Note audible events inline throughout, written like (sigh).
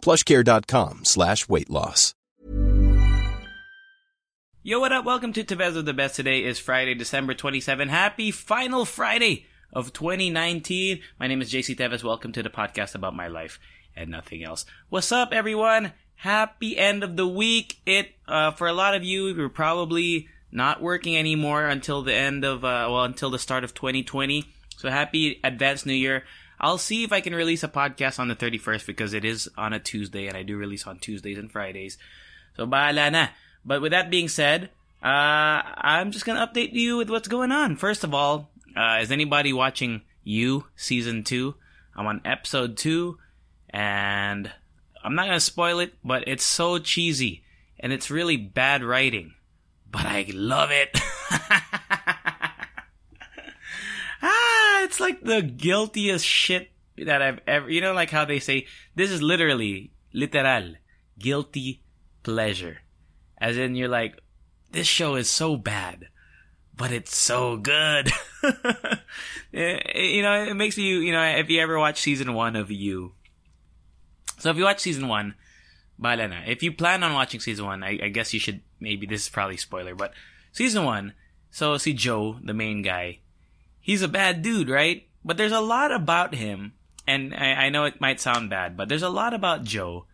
plushcare.com slash weight loss. Yo, what up? Welcome to Tevezo the Best. Today is Friday, December 27. Happy final Friday of 2019. My name is JC Tevez. Welcome to the podcast about my life and nothing else. What's up, everyone? Happy end of the week. It, uh, for a lot of you, you're probably not working anymore until the end of, uh, well, until the start of 2020. So happy advanced new year. I'll see if I can release a podcast on the 31st because it is on a Tuesday and I do release on Tuesdays and Fridays. So bahala na. But with that being said, uh, I'm just gonna update you with what's going on. First of all, uh, is anybody watching You season two? I'm on episode two, and I'm not gonna spoil it, but it's so cheesy and it's really bad writing, but I love it. (laughs) it's like the guiltiest shit that I've ever. You know, like how they say this is literally literal guilty pleasure. As in, you're like, this show is so bad, but it's so good. (laughs) Eh, eh, you know, it makes you, you know, if you ever watch season one of You. So if you watch season one, bahala na. If you plan on watching season one, I, I guess you should, maybe this is probably spoiler, but season one, so see Joe, the main guy, he's a bad dude, right? But there's a lot about him, and I, I know it might sound bad, but there's a lot about Joe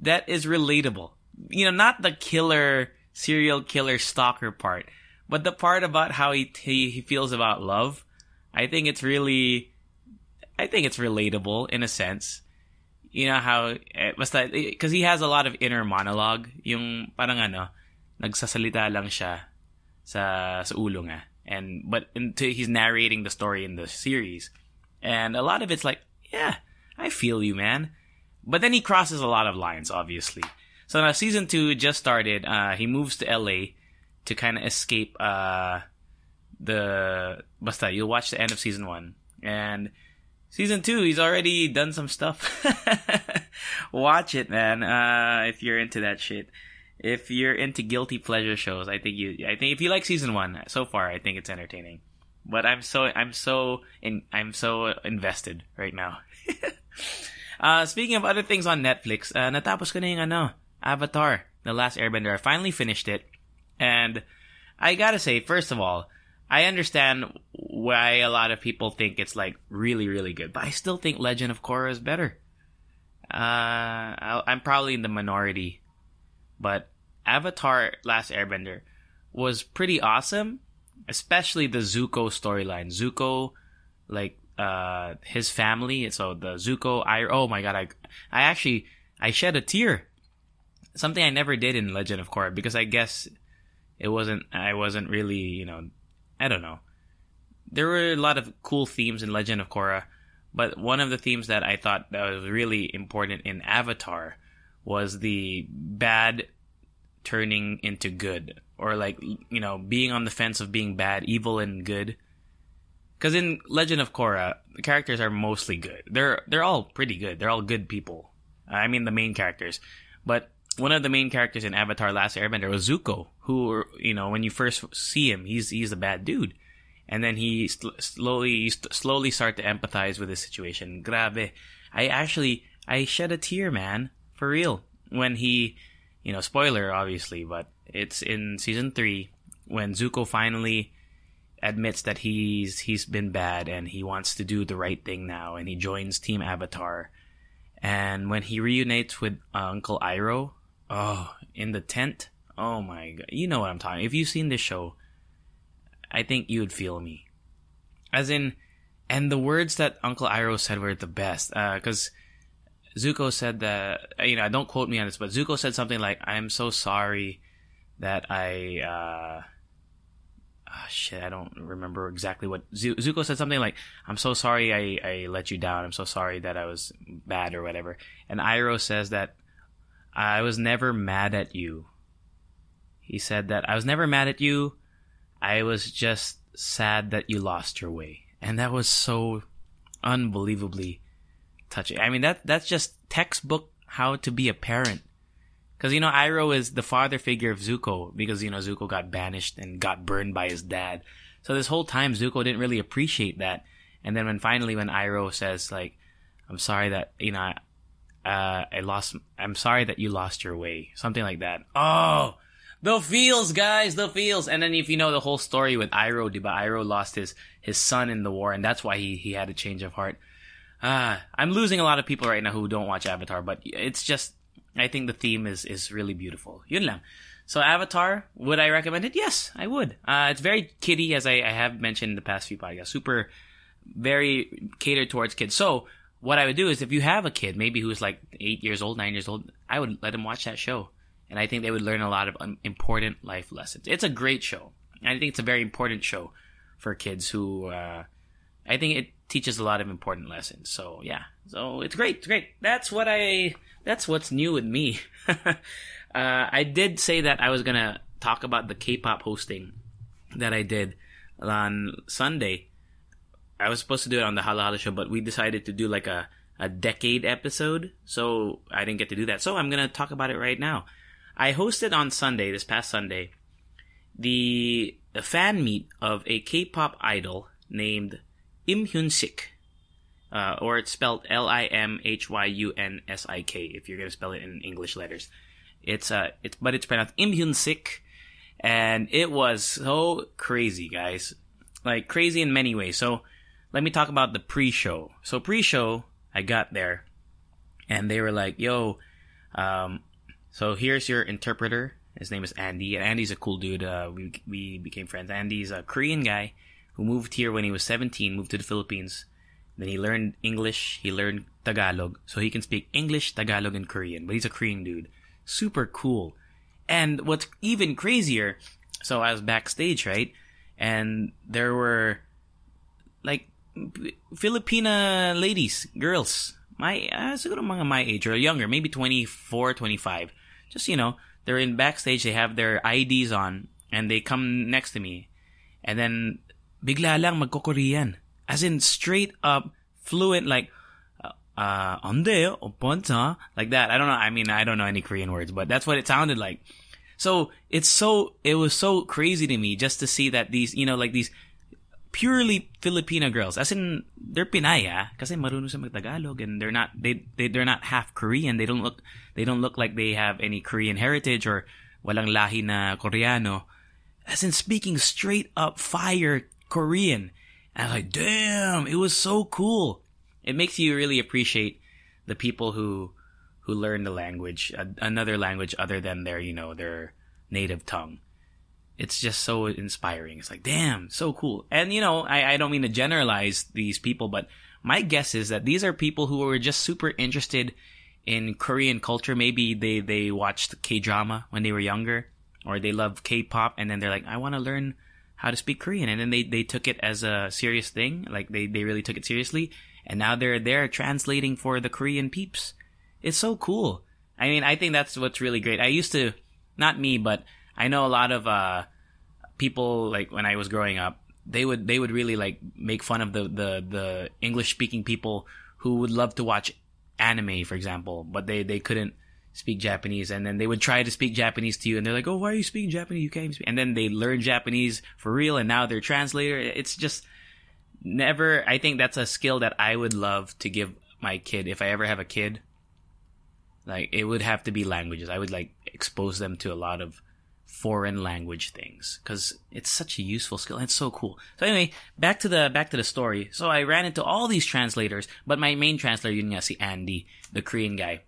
that is relatable you know, not the killer, serial killer stalker part, but the part about how he, he, he feels about love. I think it's really, I think it's relatable in a sense. You know how, eh, because he has a lot of inner monologue. Yung parang ano, nagsasalita lang siya sa, sa ulo nga. And, but he's narrating the story in the series. And a lot of it's like, yeah, I feel you, man. But then he crosses a lot of lines, obviously. So now season two just started. Uh, he moves to LA to kind of escape uh, the. Basta, you'll watch the end of season one. And season two, he's already done some stuff. (laughs) watch it, man. Uh, if you're into that shit. If you're into guilty pleasure shows, I think you. I think if you like season one so far, I think it's entertaining. But I'm so I'm so in I'm so invested right now. (laughs) uh, speaking of other things on Netflix, uh, natapos ko na yung ano, Avatar, The Last Airbender. I finally finished it. And I gotta say, first of all, I understand why a lot of people think it's like really, really good, but I still think Legend of Korra is better. Uh, I'm probably in the minority, but Avatar Last Airbender was pretty awesome, especially the Zuko storyline. Zuko, like, uh, his family. So the Zuko, I, oh my god, I, I actually, I shed a tear something I never did in Legend of Korra because I guess it wasn't I wasn't really you know I don't know. There were a lot of cool themes in Legend of Korra, but one of the themes that I thought that was really important in Avatar was the bad turning into good or like you know being on the fence of being bad, evil and good. Because in Legend of Korra, the characters are mostly good. They're they're all pretty good. They're all good people. I mean the main characters, but one of the main characters in Avatar: Last Airbender was Zuko, who you know when you first see him, he's he's a bad dude, and then he slowly you st- slowly start to empathize with his situation. Grabe, I actually I shed a tear, man, for real, when he, you know, spoiler obviously, but it's in season three when Zuko finally admits that he's he's been bad and he wants to do the right thing now, and he joins Team Avatar. And when he reunites with uh, Uncle Iroh, Oh, in the tent? Oh my god. You know what I'm talking. If you've seen this show, I think you would feel me. As in, and the words that Uncle Iroh said were the best. uh, Because Zuko said that, you know, don't quote me on this, but Zuko said something like, I'm so sorry that I, uh, oh, shit, I don't remember exactly what Zuko said something like, "I'm so sorry I, I let you down. I'm so sorry that I was bad or whatever." And Iroh says that I was never mad at you. He said that I was never mad at you. I was just sad that you lost your way. And that was so unbelievably touching. I mean, that that's just textbook how to be a parent. Because, you know, Iroh is the father figure of Zuko because, you know, Zuko got banished and got burned by his dad. So this whole time, Zuko didn't really appreciate that. And then when finally, when Iroh says, like, I'm sorry that, you know, uh, I lost, I'm sorry that you lost your way. Something like that. Oh, the feels, guys, the feels. And then if you know the whole story with Iroh, diba, Iroh lost his, his son in the war and that's why he, he had a change of heart. Ah, I'm losing a lot of people right now who don't watch Avatar, but it's just, I think the theme is, is really beautiful. Yun lang. So Avatar, would I recommend it? Yes, I would. Uh, it's very kiddie, as I, I have mentioned in the past few podcasts. Super, very catered towards kids. So what I would do is if you have a kid, maybe who's like eight years old, nine years old, I would let them watch that show. And I think they would learn a lot of important life lessons. It's a great show. I think it's a very important show for kids who, uh, I think it teaches a lot of important lessons. So yeah, so it's great, it's great. That's what I, that's what's new with me. (laughs) uh, I did say that I was gonna talk about the K-pop hosting that I did on Sunday. I was supposed to do it on the Hala Hala show, but we decided to do like a, a decade episode, so I didn't get to do that. So I'm gonna talk about it right now. I hosted on Sunday, this past Sunday, the, the fan meet of a K-pop idol named Im Sik. Uh, or it's spelled L-I-M-H-Y-U-N-S-I-K if you're gonna spell it in English letters. It's uh, it's but it's pronounced Im Sik, and it was so crazy, guys, like crazy in many ways. So let me talk about the pre-show. So pre-show, I got there, and they were like, "Yo, um, so here's your interpreter. His name is Andy, and Andy's a cool dude. Uh, we we became friends. Andy's a Korean guy who moved here when he was 17, moved to the Philippines. Then he learned English, he learned Tagalog, so he can speak English, Tagalog, and Korean. But he's a Korean dude. Super cool. And what's even crazier, so I was backstage, right? And there were like Filipina ladies, girls, my uh, my age or younger, maybe 24, 25. Just you know, they're in backstage, they have their IDs on, and they come next to me, and then bigla lang magko-Korean. As in straight up fluent like uh ande oponta like that. I don't know. I mean, I don't know any Korean words, but that's what it sounded like. So it's so it was so crazy to me just to see that these you know like these purely Filipino girls, as in they're Pinaya, kasi marunong sa Tagalog and they're not they, they they're not half Korean. They don't look they don't look like they have any Korean heritage or walang lahi na Koreano. As in speaking straight up fire Korean. And I was like, damn, it was so cool. It makes you really appreciate the people who who learn the language, another language other than their, you know, their native tongue. It's just so inspiring. It's like, damn, so cool. And you know, I, I don't mean to generalize these people, but my guess is that these are people who were just super interested in Korean culture. Maybe they, they watched K drama when they were younger, or they love K pop, and then they're like, I want to learn how to speak Korean. And then they, they took it as a serious thing. Like they, they really took it seriously. And now they're there translating for the Korean peeps. It's so cool. I mean, I think that's what's really great. I used to, not me, but I know a lot of, uh, people like when I was growing up, they would, they would really like make fun of the, the, the English speaking people who would love to watch anime, for example, but they, they couldn't speak Japanese, and then they would try to speak Japanese to you, and they're like, "Oh, why are you speaking Japanese? You can't speak." And then they learn Japanese for real, and now they're translator. It's just never. I think that's a skill that I would love to give my kid if I ever have a kid. Like it would have to be languages. I would like expose them to a lot of foreign language things because it's such a useful skill and it's so cool. So anyway, back to the back to the story. So I ran into all these translators, but my main translator, yun nga si Andy, the Korean guy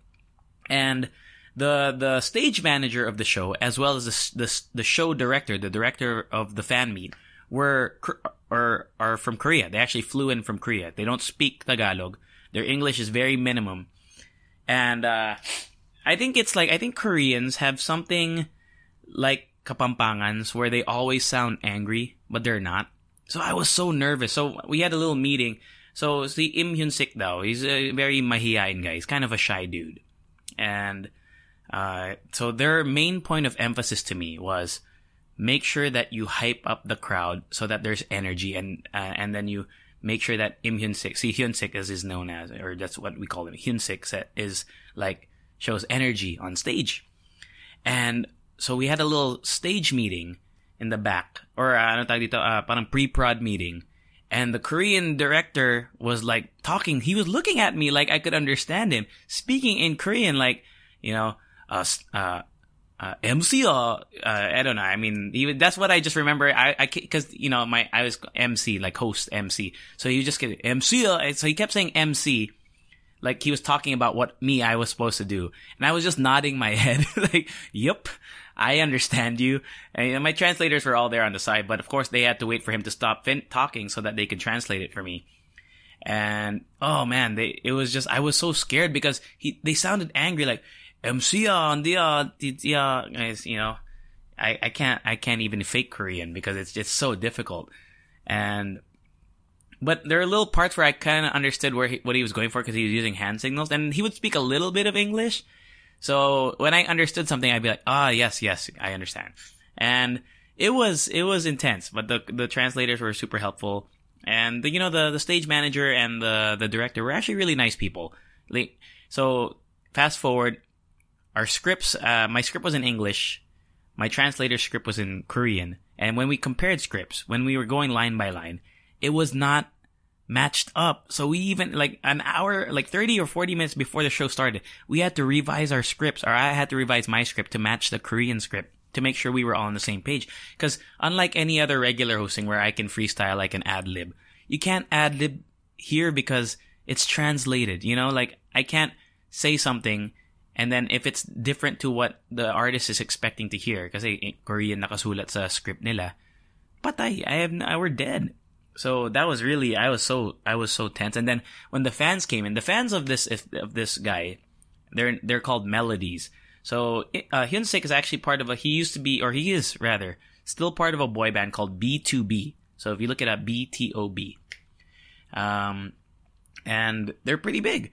and the the stage manager of the show, as well as the the, the show director, the director of the fan meet, were or are from Korea. They actually flew in from Korea. They don't speak Tagalog. Their English is very minimum, and uh, I think it's like I think Koreans have something like Kapampangans where they always sound angry, but they're not. So I was so nervous. So we had a little meeting. So the Im Hyun Sik though, he's a very mahihain guy. He's kind of a shy dude and Uh, so their main point of emphasis to me was make sure that you hype up the crowd so that there's energy and uh, and then you make sure that Im Hyun Sik, see Hyun Sik as is known as, or that's what we call him, Hyun Sik is like shows energy on stage. And so we had a little stage meeting in the back, or uh, ano tawag dito, uh, parang pre-prod meeting. And the Korean director was like talking. He was looking at me like I could understand him, speaking in Korean, like you know, uh, uh, uh, MC or uh, I don't know. I mean, he, that's what I just remember. I, I, cause you know, my, I was MC, like host MC. So he just get MC. So he kept saying MC, like he was talking about what me I was supposed to do, and I was just nodding my (laughs) head, like, "Yep, I understand you." And my translators were all there on the side, but of course they had to wait for him to stop fin- talking so that they could translate it for me. And oh man, they it was just I was so scared because he they sounded angry, like MC야, uh, dia, dia, guys, you know, I, I can't, I can't even fake Korean because it's just so difficult. And, but there are little parts where I kind of understood where he, what he was going for because he was using hand signals and he would speak a little bit of English. So when I understood something, I'd be like, ah, yes, yes, I understand. And it was, it was intense, but the, the translators were super helpful. And the, you know, the, the stage manager and the, the director were actually really nice people. So fast forward, our scripts, uh, my script was in English. My translator's script was in Korean. And when we compared scripts, when we were going line by line, it was not matched up. So we even, like an hour, like 30 or 40 minutes before the show started, we had to revise our scripts, or I had to revise my script to match the Korean script to make sure we were all on the same page. Cause unlike any other regular hosting where I can freestyle, I can ad lib, you can't ad lib here because it's translated, you know, like I can't say something and then if it's different to what the artist is expecting to hear, kasi eh, Korean nakasulat sa script nila, patay, I have, I were dead. So that was really, I was so, I was so tense. And then when the fans came in, the fans of this, of this guy, they're, they're called Melodies. So, uh, Hyun Sik is actually part of a, he used to be, or he is rather, still part of a boy band called BTOB. So if you look it up, B-T-O-B. Um, and they're pretty big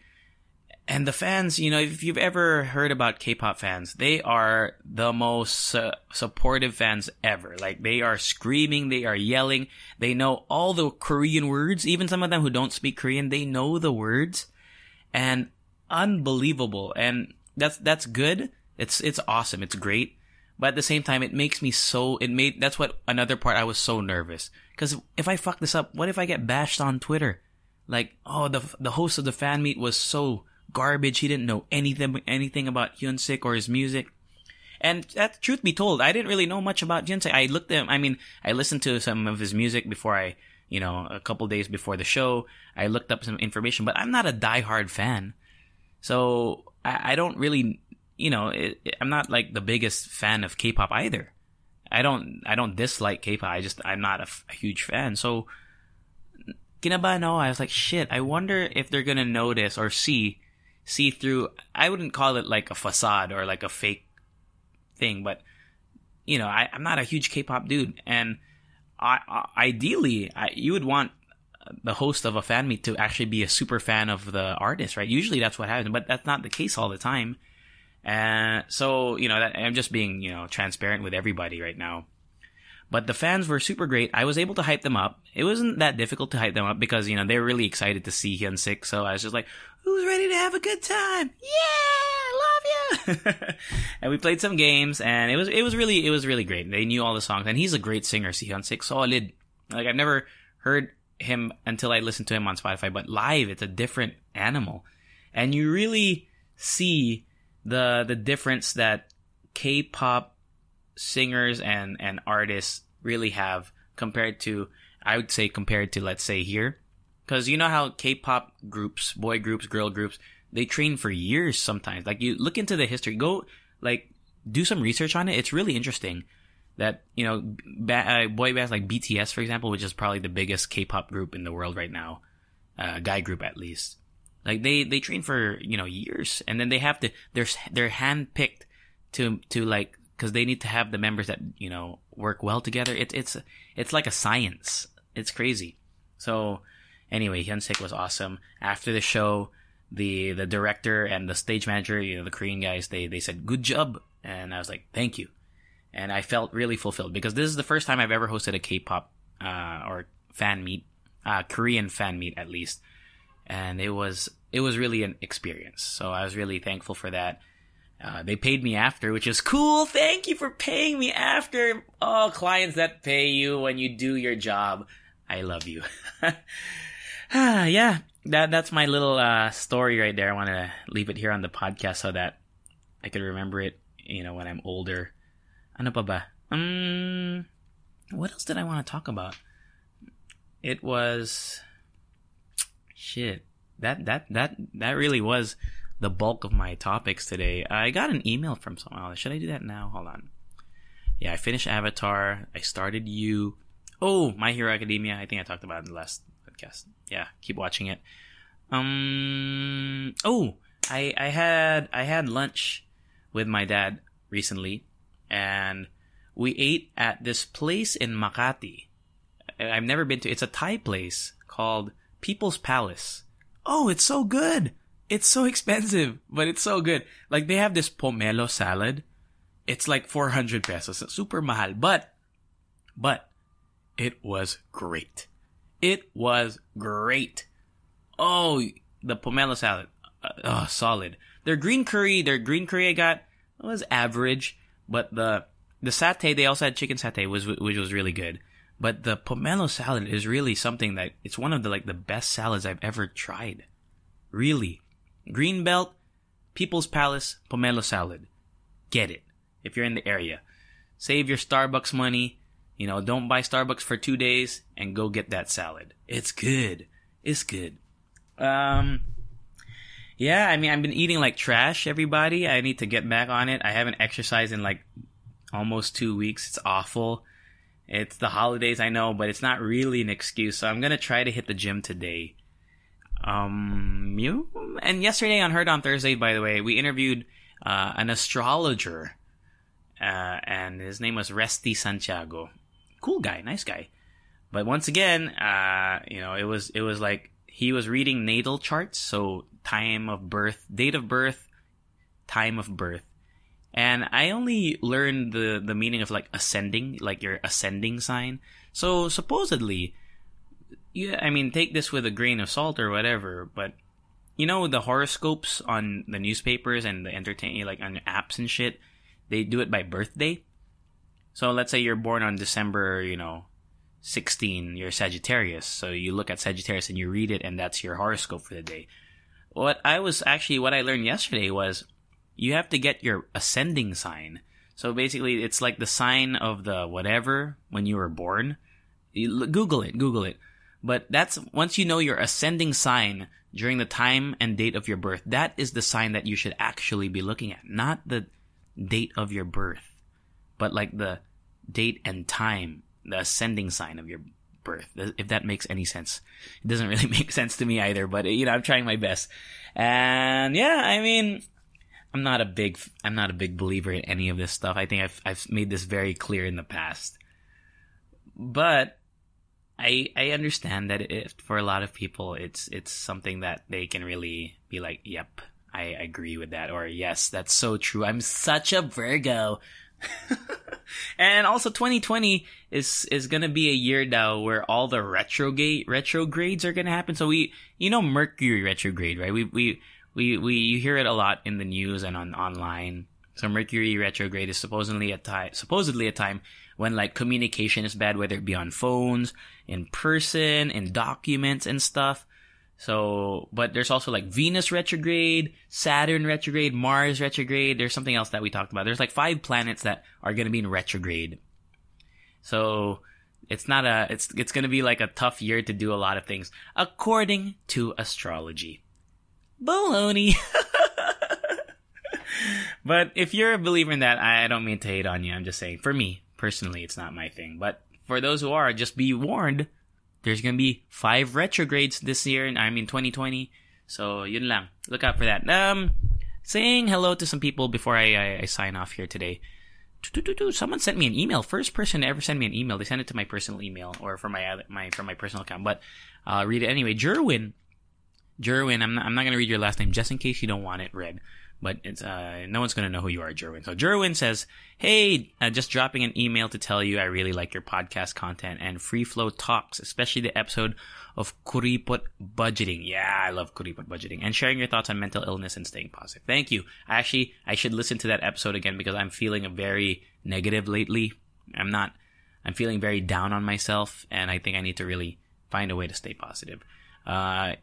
and the fans, you know, if you've ever heard about K-pop fans, they are the most uh, supportive fans ever. Like they are screaming, they are yelling, they know all the Korean words. Even some of them who don't speak Korean, they know the words, and unbelievable. And that's that's good. It's it's awesome. It's great. But at the same time, it makes me so. It made that's what another part I was so nervous because if I fuck this up, what if I get bashed on Twitter? Like, oh, the the host of the fan meet was so garbage. He didn't know anything anything about Hyunsik or his music. And that, truth be told, I didn't really know much about Hyunsik. I looked at him. I mean, I listened to some of his music before I, you know, a couple days before the show. I looked up some information, but I'm not a diehard fan. So I, I don't really, you know, it, it, I'm not like the biggest fan of K-pop either. I don't, I don't dislike K-pop. I just, I'm not a, f- a huge fan. So, kinabahan I was like, shit, I wonder if they're gonna notice or see see through. I wouldn't call it like a facade or like a fake thing, but you know, I, am not a huge K-pop dude, and I, I, ideally, I, you would want the host of a fan meet to actually be a super fan of the artist, right? Usually that's what happens, but that's not the case all the time. And so, you know, that, I'm just being, you know, transparent with everybody right now. But the fans were super great. I was able to hype them up. It wasn't that difficult to hype them up because, you know, they're really excited to see Hyun Sik. So I was just like, who's ready to have a good time? Yeah, love you. (laughs) and we played some games and it was, it was really, it was really great. They knew all the songs and he's a great singer, Si Hyun Sik. Solid. Like I've never heard him until I listened to him on Spotify, but live, it's a different animal. And you really see the, the difference that K-pop singers and and artists really have compared to I would say compared to let's say here because you know how K-pop groups, boy groups, girl groups, they train for years sometimes. Like you look into the history, go like do some research on it. It's really interesting that you know ba- uh, boy bands like BTS, for example, which is probably the biggest K-pop group in the world right now, uh, guy group at least. Like they they train for you know years, and then they have to they're they're handpicked to to like because they need to have the members that you know work well together. It's it's it's like a science. It's crazy. So anyway, Hyunsik was awesome. After the show, the the director and the stage manager, you know, the Korean guys, they they said good job, and I was like thank you, and I felt really fulfilled because this is the first time I've ever hosted a K-pop uh, or fan meet, uh, Korean fan meet at least, and it was it was really an experience. So I was really thankful for that. Uh, they paid me after, which is cool. Thank you for paying me after. Oh, clients that pay you when you do your job. I love you. (laughs) ah, yeah, that that's my little uh, story right there. I want to leave it here on the podcast so that I could remember it, you know, when I'm older. Ano pa ba? Um, what else did I want to talk about? It was shit. That that that that really was the bulk of my topics today. I got an email from someone. Should I do that now? Hold on. Yeah, I finished Avatar. I started you. Oh, My Hero Academia. I think I talked about it in the last podcast. Yeah, keep watching it. Um. Oh, I I had I had lunch with my dad recently, and we ate at this place in Makati. I've never been to. It's a Thai place called People's Palace. Oh, it's so good. It's so expensive, but it's so good. Like they have this pomelo salad. It's like 400 pesos. It's super mahal, but but it was great. It was great. Oh, the pomelo salad. Uh, oh, solid. Their green curry, their green curry I got was average, but the the satay they also had chicken satay was which was really good. But the pomelo salad is really something that it's one of the like the best salads I've ever tried. Really. Greenbelt, People's Palace, pomelo salad. Get it if you're in the area. Save your Starbucks money. You know, don't buy Starbucks for two days and go get that salad. It's good. It's good. Um, yeah, I mean, I've been eating like trash, everybody. I need to get back on it. I haven't exercised in like almost two weeks. It's awful. It's the holidays, I know, but it's not really an excuse. So I'm gonna try to hit the gym today. Um, you and yesterday on Heard on Thursday, by the way, we interviewed uh, an astrologer, uh, and his name was Resty Santiago. Cool guy, nice guy. But once again, uh, you know, it was it was like he was reading natal charts, so time of birth, date of birth, time of birth, and I only learned the the meaning of like ascending, like your ascending sign. So supposedly, yeah, I mean, take this with a grain of salt or whatever, but you know the horoscopes on the newspapers and the entertaining like on apps and shit, they do it by birthday. So let's say you're born on December, you know, 16, you're Sagittarius. So you look at Sagittarius and you read it and that's your horoscope for the day. What I was actually what I learned yesterday was you have to get your ascending sign. So basically, it's like the sign of the whatever when you were born. You, Google it, Google it. But that's once you know your ascending sign during the time and date of your birth, that is the sign that you should actually be looking at, not the date of your birth, but like the date and time, the ascending sign of your birth. If that makes any sense, it doesn't really (laughs) make sense to me either. But you know, I'm trying my best, and yeah, I mean, I'm not a big I'm not a big believer in any of this stuff. I think I've I've made this very clear in the past. But I I understand that for a lot of people it's it's something that they can really be like, "Yep, I agree with that," or "Yes, that's so true. I'm such a Virgo." (laughs) and also 2020 is is to be a year now where all the retrograde retrogrades are to happen. So we you know Mercury retrograde, right? We we we we you hear it a lot in the news and on online. So Mercury retrograde is supposedly a time supposedly a time when like communication is bad, whether it be on phones, in person, in documents and stuff. So, but there's also like Venus retrograde, Saturn retrograde, Mars retrograde. There's something else that we talked about. There's like five planets that are going to be in retrograde. So, it's not a, it's, it's going to be like a tough year to do a lot of things according to astrology baloney. (laughs) but if you're a believer in that, I don't mean to hate on you. I'm just saying, for me, personally, it's not my thing. But for those who are, just be warned. There's gonna be five retrogrades this year, and I mean 2020. So yun lang. Look out for that. Um, saying hello to some people before I, I, I sign off here today. Someone sent me an email. First person to ever send me an email. They sent it to my personal email or from my my from my personal account. But I'll read it anyway. Jerwin Jerwin, I'm not, I'm not to read your last name just in case you don't want it read, but it's, uh, no one's going to know who you are, Jerwin. So Jerwin says, Hey, uh, just dropping an email to tell you I really like your podcast content and free flow talks, especially the episode of Kuripot budgeting. Yeah, I love Kuripot budgeting and sharing your thoughts on mental illness and staying positive. Thank you. Actually, I should listen to that episode again because I'm feeling very negative lately. I'm not, I'm feeling very down on myself and I think I need to really find a way to stay positive. Uh,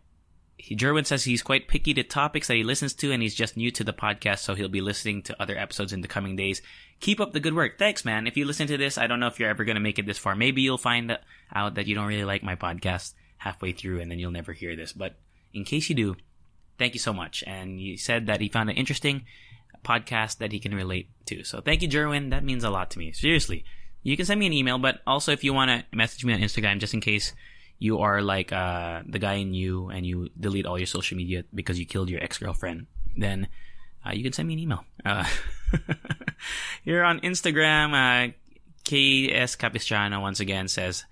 he, Jerwin says he's quite picky to topics that he listens to and he's just new to the podcast, so he'll be listening to other episodes in the coming days. Keep up the good work. Thanks, man. If you listen to this, I don't know if you're ever going to make it this far. Maybe you'll find out that you don't really like my podcast halfway through and then you'll never hear this. But in case you do, thank you so much. And he said that he found an interesting podcast that he can relate to. So thank you, Jerwin. That means a lot to me. Seriously. You can send me an email, but also if you want to message me on Instagram, just in case you are like uh, the guy in you and you delete all your social media because you killed your ex girlfriend, then uh, you can send me an email. Uh, (laughs) here on Instagram, uh, KS Capistrano once again says,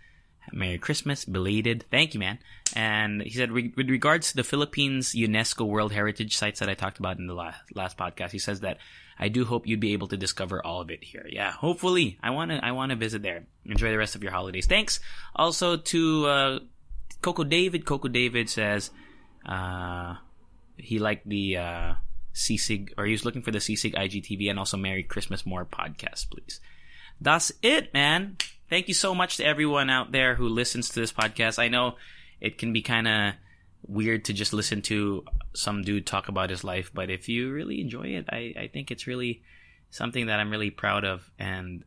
Merry Christmas, belated. Thank you, man. And he said, with regards to the Philippines UNESCO World Heritage sites that I talked about in the last podcast, he says that I do hope you'd be able to discover all of it here. Yeah, hopefully. I want to, I want to visit there. Enjoy the rest of your holidays. Thanks also to, uh, Coco David. Coco David says, uh, he liked the, uh, CSIG, or he was looking for the CSIG IGTV and also Merry Christmas More podcast, please. That's it, man. Thank you so much to everyone out there who listens to this podcast. I know it can be kind of weird to just listen to some dude talk about his life, but if you really enjoy it, I, I think it's really something that I'm really proud of. And,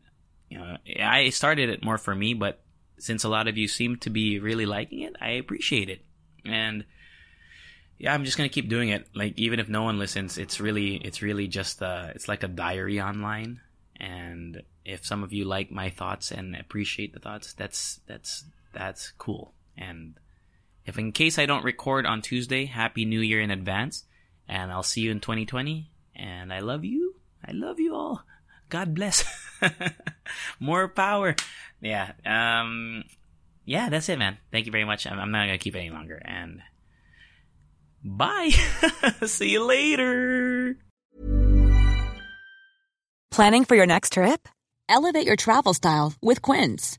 you know, I started it more for me, but since a lot of you seem to be really liking it, I appreciate it. And yeah, I'm just gonna keep doing it. Like even if no one listens, it's really it's really just uh it's like a diary online. And if some of you like my thoughts and appreciate the thoughts, that's that's that's cool. And if in case I don't record on Tuesday, happy new year in advance. And I'll see you in 2020. And I love you. I love you all. God bless. (laughs) More power. Yeah. Um, yeah, that's it, man. Thank you very much. I'm, I'm not going to keep it any longer. And bye. (laughs) see you later. Planning for your next trip? Elevate your travel style with Quince.